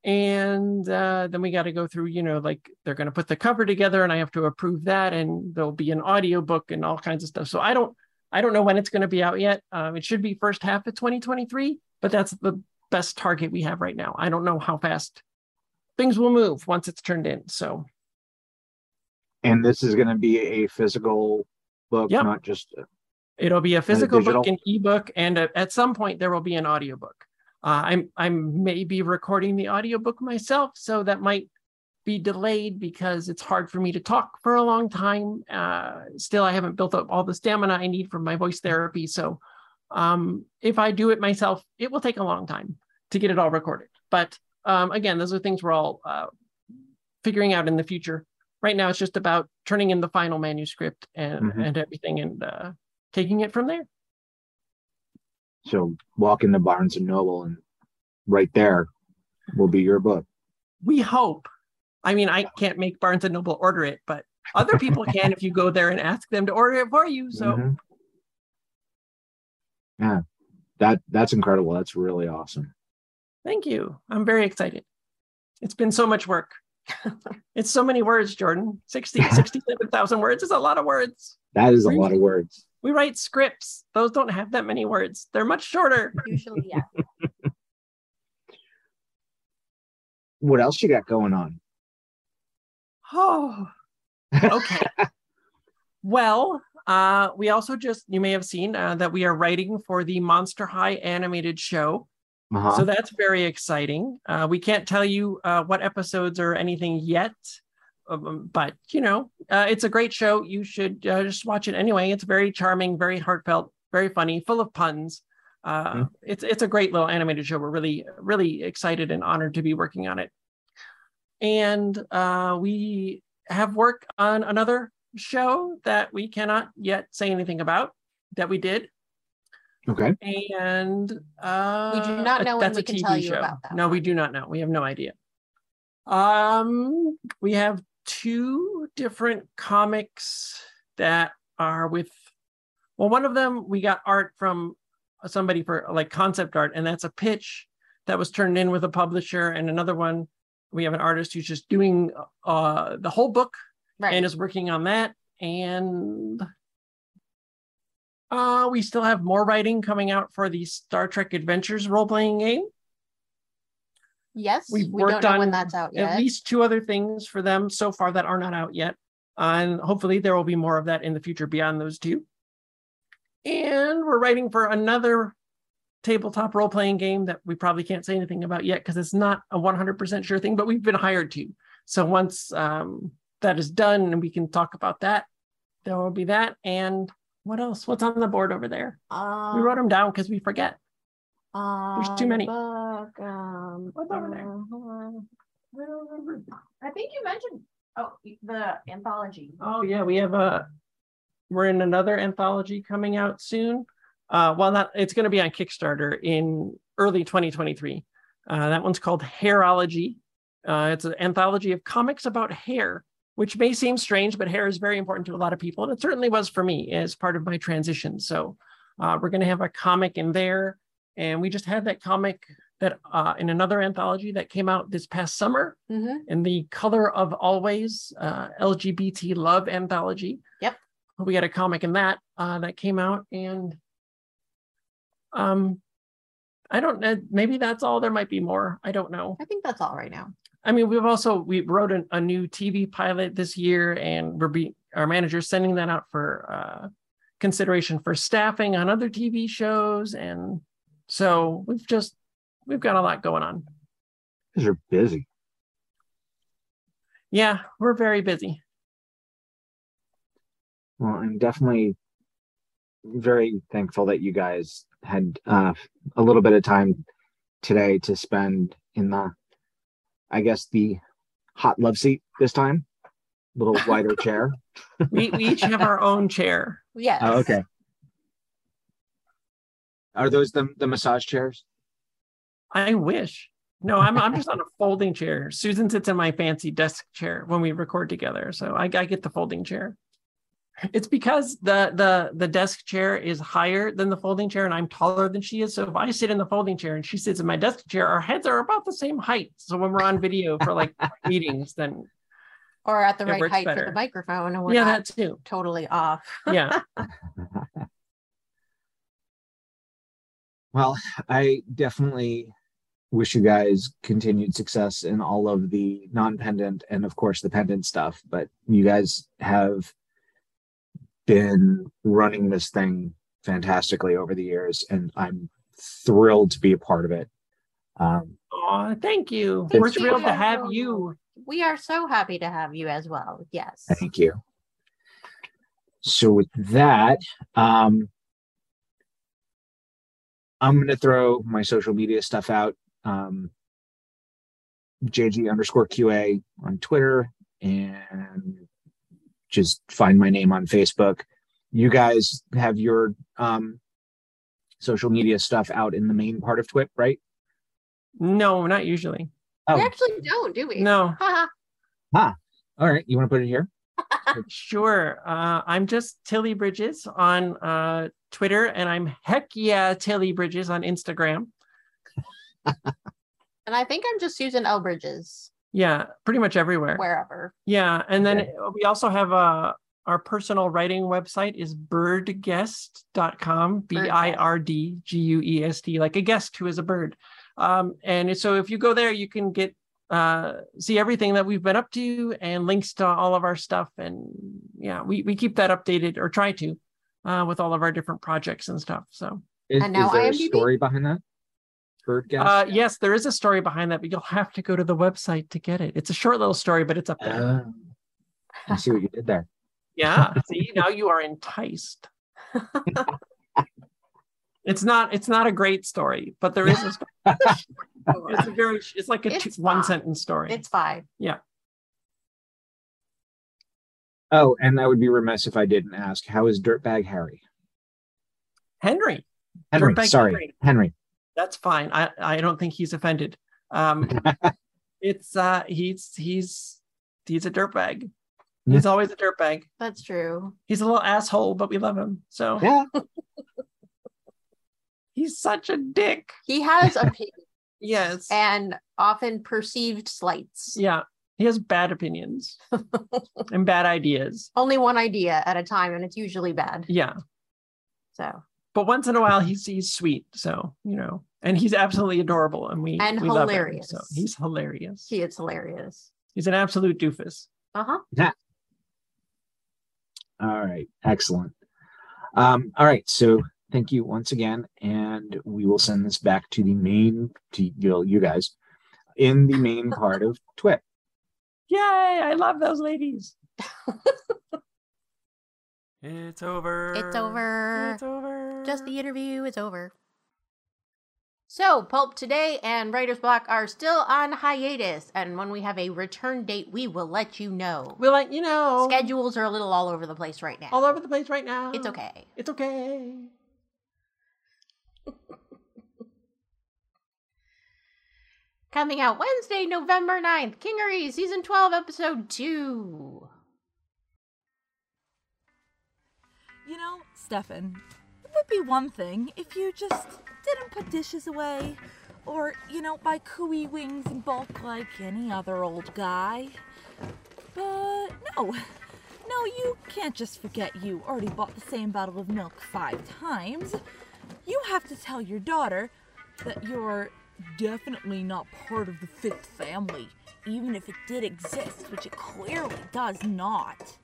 And uh, then we got to go through, you know, like they're going to put the cover together, and I have to approve that, and there'll be an audio book and all kinds of stuff. So I don't, I don't know when it's going to be out yet. Um, it should be first half of 2023, but that's the best target we have right now. I don't know how fast things will move once it's turned in. So And this is going to be a physical book, Yep. not just it'll be a physical book, digital? an ebook, and uh at some point there will be an audiobook. Uh, I'm I may be recording the audiobook myself, so that might be delayed because it's hard for me to talk for a long time. Uh, still, I haven't built up all the stamina I need for my voice therapy. So um, if I do it myself, it will take a long time to get it all recorded. But um, again, those are things we're all uh, figuring out in the future. Right now, it's just about turning in the final manuscript and, Mhm. and everything and uh, taking it from there. so walk into Barnes and Noble and right there will be your book. We hope. I mean, I can't make Barnes and Noble order it, but other people can if you go there and ask them to order it for you. So Mhm. Yeah. That that's incredible. That's really awesome. Thank you. I'm very excited. It's been so much work. it's so many words, Jordan. 60, 67,000 words is a lot of words. That is a Really? lot of words. We write scripts. Those don't have that many words. They're much shorter. Usually, yeah. What else you got going on? Oh, okay. well, uh, we also just, you may have seen uh, that we are writing for the Monster High animated show. Uh-huh. So that's very exciting. Uh, we can't tell you uh, what episodes or anything yet, um, but you know, uh, it's a great show. You should uh, just watch it anyway. It's very charming, very heartfelt, very funny, full of puns. Uh, Mhm. It's it's a great little animated show. We're really really excited and honored to be working on it. And uh, we have work on another show that we cannot yet say anything about that we did okay. and uh, We do not know when we can TV tell you show. about that No, we do not know. We have no idea. Um, we have two different comics that are with. Well, one of them we got art from somebody for like concept art, and that's a pitch that was turned in with a publisher, and another one we have an artist who's just doing uh the whole book Right. and is working on that. And uh, we still have more writing coming out for the Star Trek Adventures role playing game. yes, we've we don't worked know on when that's out yet. At least two other things for them so far that are not out yet. and hopefully there will be more of that in the future beyond those two. And we're writing for another tabletop role playing game that we probably can't say anything about yet because it's not a 100% sure thing, but we've been hired to. So once um, that is done and we can talk about that, there will be that. And what else? What's on the board over there? Um, we wrote them down because we forget. there's too many. Book, um, What's over there? uh. I think you mentioned oh the anthology. Oh yeah, we have a we're in another anthology coming out soon. Uh, well, not it's going to be on Kickstarter in early 2023. Uh, that one's called Hairology. Uh, it's an anthology of comics about hair, which may seem strange, but hair is very important to a lot of people, and it certainly was for me as part of my transition. So uh, we're going to have a comic in there, and we just had that comic that uh, in another anthology that came out this past summer Mm-hmm. in the Color of Always uh, LGBT Love anthology. Yep. We had a comic in that uh, that came out, and um, I don't know. Maybe that's all. There might be more. I don't know. I think that's all right now. I mean, we've also we wrote a, a new TV pilot this year, and we're be our manager's sending that out for uh, consideration for staffing on other TV shows, and so we've just we've got a lot going on. Because you're busy. Yeah, we're very busy. Well, I'm definitely very thankful that you guys had uh, a little bit of time today to spend in the, I guess, the hot love seat this time, little wider chair. We, we each have our own chair. Yes. Oh, okay. Are those the the massage chairs? I wish. No, I'm I'm just on a folding chair. Susan sits in my fancy desk chair when we record together, so I, I get the folding chair. It's because the the the desk chair is higher than the folding chair, and I'm taller than she is. So if I sit in the folding chair and she sits in my desk chair, our heads are about the same height. So when we're on video for like meetings, then Or at the right works height for the microphone, and we're yeah, not that too. totally off. Yeah, Well, I definitely wish you guys continued success in all of the non-pendant and of course the pendant stuff, but you guys have been running this thing fantastically over the years and I'm thrilled to be a part of it. Um, Aw, thank you. Thank We're you. thrilled to have you. We are so happy to have you as well. Yes. Thank you. So with that, um, I'm gonna throw my social media stuff out. Um, JG underscore QA on Twitter and just find my name on Facebook. You guys have your um, social media stuff out in the main part of TWIP, right? No, not usually. We Oh, actually don't, do we? No, Haha. all right. You want to put it here? sure. Uh, I'm just Tilly Bridges on uh, Twitter, and I'm heck yeah Tilly Bridges on Instagram. and I think I'm just Susan L. Bridges, Yeah, pretty much everywhere. wherever. Yeah, and then Okay. we also have a our personal writing website is birdguest.com, B I R D G U E S T, like a guest who is a bird. Um, and so if you go there, you can get uh, see everything that we've been up to and links to all of our stuff. And yeah, we, we keep that updated or try to uh, with all of our different projects and stuff. So Is, And now is there a story behind that? Bird guest? uh, yes, there is a story behind that, but you'll have to go to the website to get it. It's a short little story, but it's up there. Oh, I see what you did there. Yeah. See, now you are enticed. it's not it's not a great story, but there is a story. It's a very it's like a It's two, one sentence story. It's fine. Yeah. Oh, and I would be remiss if I didn't ask, how is Dirtbag Harry? Henry. Henry, Dirtbag sorry, Henry. Henry. That's fine. I I don't think he's offended. Um it's uh he's he's he's a dirtbag. He's always a dirtbag. That's true. He's a little asshole, but we love him. So Yeah. he's such a dick. He has opinions Yes. and often perceived slights. Yeah. He has bad opinions and bad ideas. Only one idea at a time, and it's usually bad. Yeah. So but once in a while he's he's sweet so you know and he's absolutely adorable and we And we love him, hilarious. so he's hilarious he is hilarious. he's an absolute doofus Uh huh. yeah. All right, excellent. Um, all right, so thank you once again, and we will send this back to the main to you, you guys in the main part of TWIP. yay i love those ladies It's over. It's over. It's over. Just the interview is over. So, Pulp today and Writer's Block are still on hiatus, and when we have a return date, we will let you know. we're like you know Schedules are a little all over the place right now. all over the place right now It's okay. it's okay Coming out Wednesday, November 9th, Kingery, Season 12, Episode 2. You know, Stefan, it would be one thing if you just didn't put dishes away, or, you know, buy cooey wings in bulk like any other old guy. But no, no, you can't just forget you already bought the same bottle of milk five times. You have to tell your daughter that you're definitely not part of the fifth family, even if it did exist, which it clearly does not.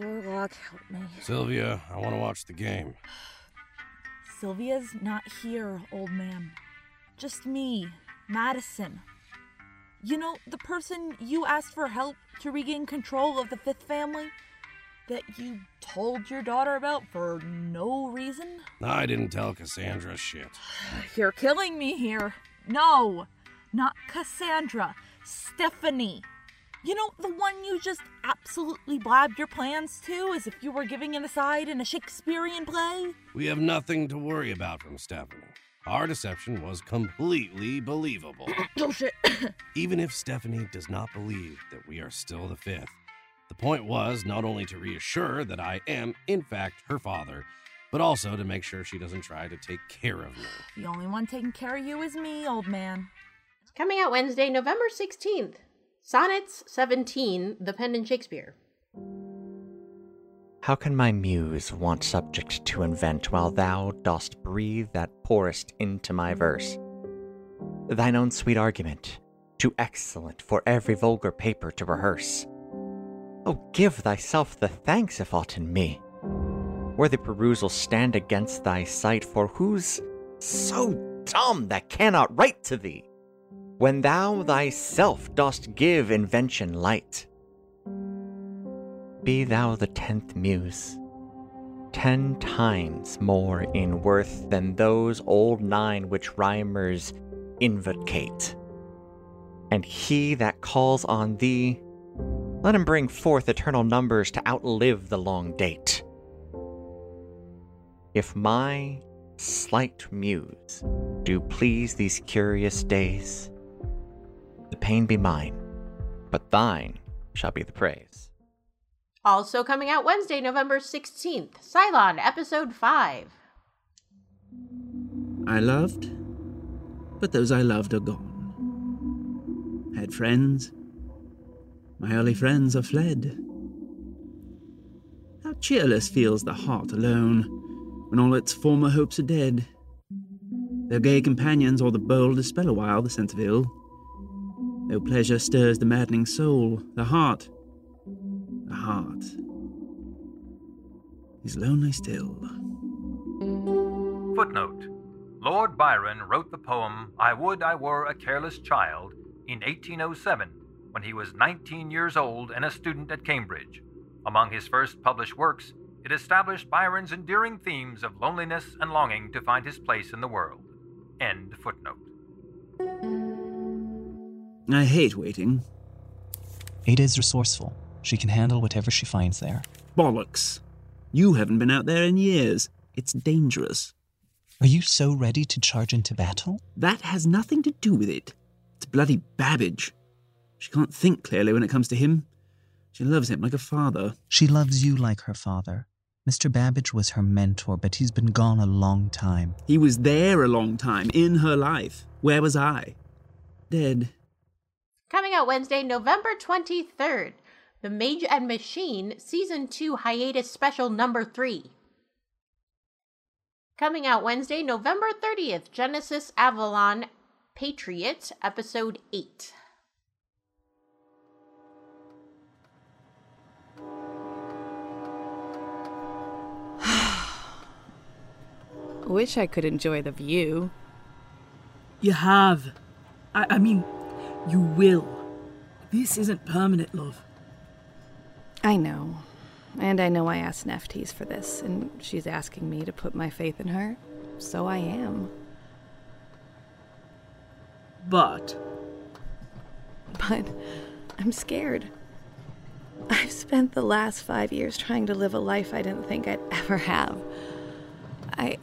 Help me. Sylvia, I want to watch the game. Sylvia's not here, old man. Just me. Madison. You know, the person you asked for help to regain control of the fifth family? That you told your daughter about for no reason? I didn't tell Cassandra shit. You're killing me here. No, not Cassandra. Stephanie. You know, the one you just absolutely blabbed your plans to as if you were giving an aside in a Shakespearean play? We have nothing to worry about from Stephanie. Our deception was completely believable. oh shit. Even if Stephanie does not believe that we are still the fifth, the point was not only to reassure that I am, in fact, her father, but also to make sure she doesn't try to take care of me. the only one taking care of you is me, old man. Coming out Wednesday, November 16th. Sonnets 17, The Pen and Shakespeare. How can my muse want subject to invent while thou dost breathe that pourest into my verse? Thine own sweet argument, too excellent for every vulgar paper to rehearse. Oh, give thyself the thanks if aught in me. Where the perusal stand against thy sight, for who's so dumb that cannot write to thee? When thou thyself dost give invention light. Be thou the tenth muse, ten times more in worth than those old nine which rhymers invocate. And he that calls on thee, let him bring forth eternal numbers to outlive the long date. If my slight muse do please these curious days, the pain be mine, but thine shall be the praise. Also coming out Wednesday, November 16th. Cylon, Episode 5. I loved, but those I loved are gone. Had friends, my early friends are fled. How cheerless feels the heart alone when all its former hopes are dead. Their gay companions or the bold dispel a while the sense of ill, though pleasure stirs the maddening soul, the heart, the heart is lonely still. Footnote Lord Byron wrote the poem I Would I Were a Careless Child in 1807 when he was 19 years old and a student at Cambridge. Among his first published works, it established Byron's endearing themes of loneliness and longing to find his place in the world. End footnote. I hate waiting. Ada is resourceful. She can handle whatever she finds there. Bollocks. You haven't been out there in years. It's dangerous. Are you so ready to charge into battle? That has nothing to do with it. It's bloody Babbage. She can't think clearly when it comes to him. She loves him like a father. She loves you like her father. Mr. Babbage was her mentor, but he's been gone a long time. He was there a long time, in her life. Where was I? Dead. Coming out Wednesday, November 23rd. The Mage and Machine, Season 2 Hiatus Special Number 3. Coming out Wednesday, November 30th. Genesis Avalon Patriot, Episode 8. Wish I could enjoy the view. You have. I, I mean, you will. This isn't permanent, love. I know. And I know I asked Nephthys for this, and she's asking me to put my faith in her. So I am. But. But I'm scared. I've spent the last five years trying to live a life I didn't think I'd ever have. I.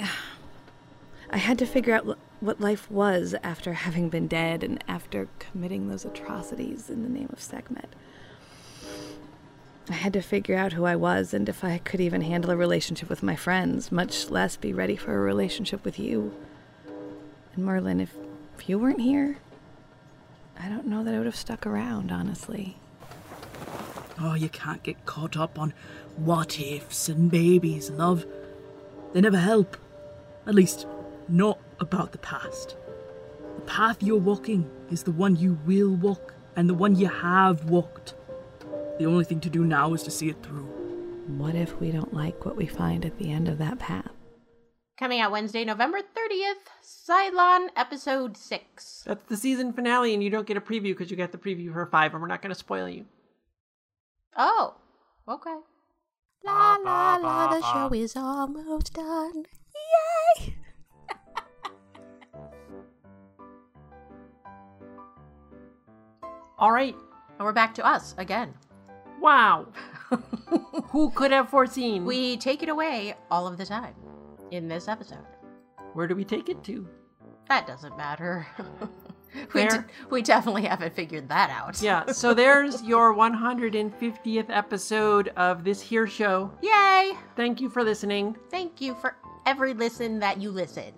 I had to figure out what life was after having been dead and after committing those atrocities in the name of Sekhmet. I had to figure out who I was and if I could even handle a relationship with my friends, much less be ready for a relationship with you. And Merlin, if, if you weren't here, I don't know that I would have stuck around, honestly. Oh, you can't get caught up on what ifs and babies, love. They never help. At least, not about the past. The path you're walking is the one you will walk, and the one you have walked. The only thing to do now is to see it through. What if we don't like what we find at the end of that path? Coming out Wednesday, November 30th, Cylon episode 6. That's the season finale, and you don't get a preview because you got the preview for five, and we're not going to spoil you. Oh, okay. La la la, the show is almost done. Yay! All right. And we're back to us again. Wow. Who could have foreseen? We take it away all of the time in this episode. Where do we take it to? That doesn't matter. we, d- we definitely haven't figured that out. Yeah, so there's your 150th episode of this here show. Yay! Thank you for listening. Thank you for every listen that you listen.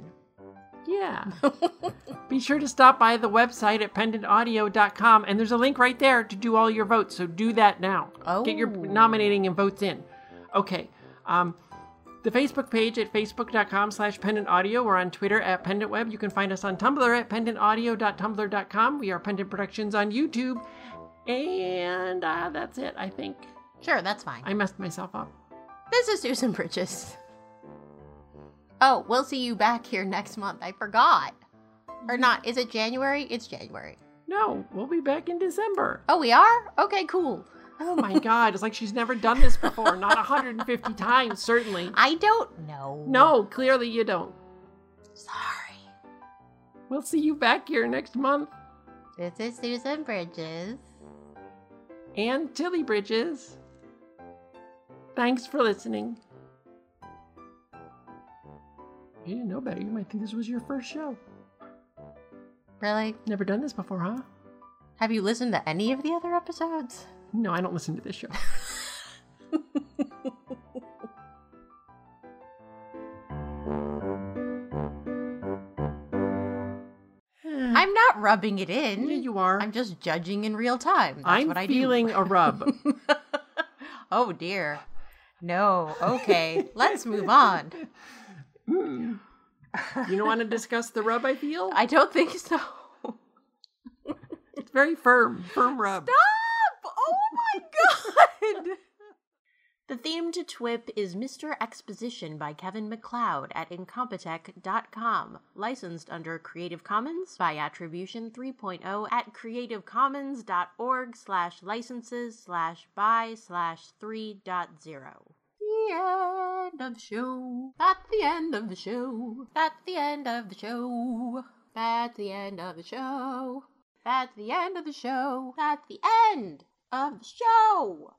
Yeah. Be sure to stop by the website at pendantaudio.com and there's a link right there to do all your votes. So do that now. Oh. Get your Oh. nominating and votes in. Okay. Um, the Facebook page at facebook.com slash pendant audio. We're on Twitter at pendant web. You can find us on Tumblr at pendantaudio.tumblr.com. We are Pendant Productions on YouTube. And uh, that's it, I think. Sure, that's fine. I messed myself up. This is Susan Bridges. Oh, we'll see you back here next month. I forgot. Or mm-hmm. not. Is it January? It's January. No, we'll be back in December. Oh, we are? Okay, cool. Oh my god, it's like she's never done this before. Not 150 times, certainly. I don't know. No, clearly you don't. Sorry. We'll see you back here next month. This is Susan Bridges. And Tilly Bridges. Thanks for listening. You didn't know better. You might think this was your first show. Really? Never done this before, huh? Have you listened to any of the other episodes? No, I don't listen to this show. I'm not rubbing it in. Yeah, you are. I'm just judging in real time. That's I'm what I feeling do. a rub. oh dear. No. Okay. Let's move on. Mm. You don't want to discuss the rub I feel? I don't think so. It's very firm, firm rub. Stop! Oh my god! The theme to TWIP is Mr. Exposition by Kevin MacLeod at Incompetech.com, licensed under Creative Commons by Attribution 3.0 at creativecommons.org slash licenses slash by slash 3.0. The end of the show. That's the end of the show. That's the end of the show. That's the end of the show. That's the end of the show. That's the end of the show.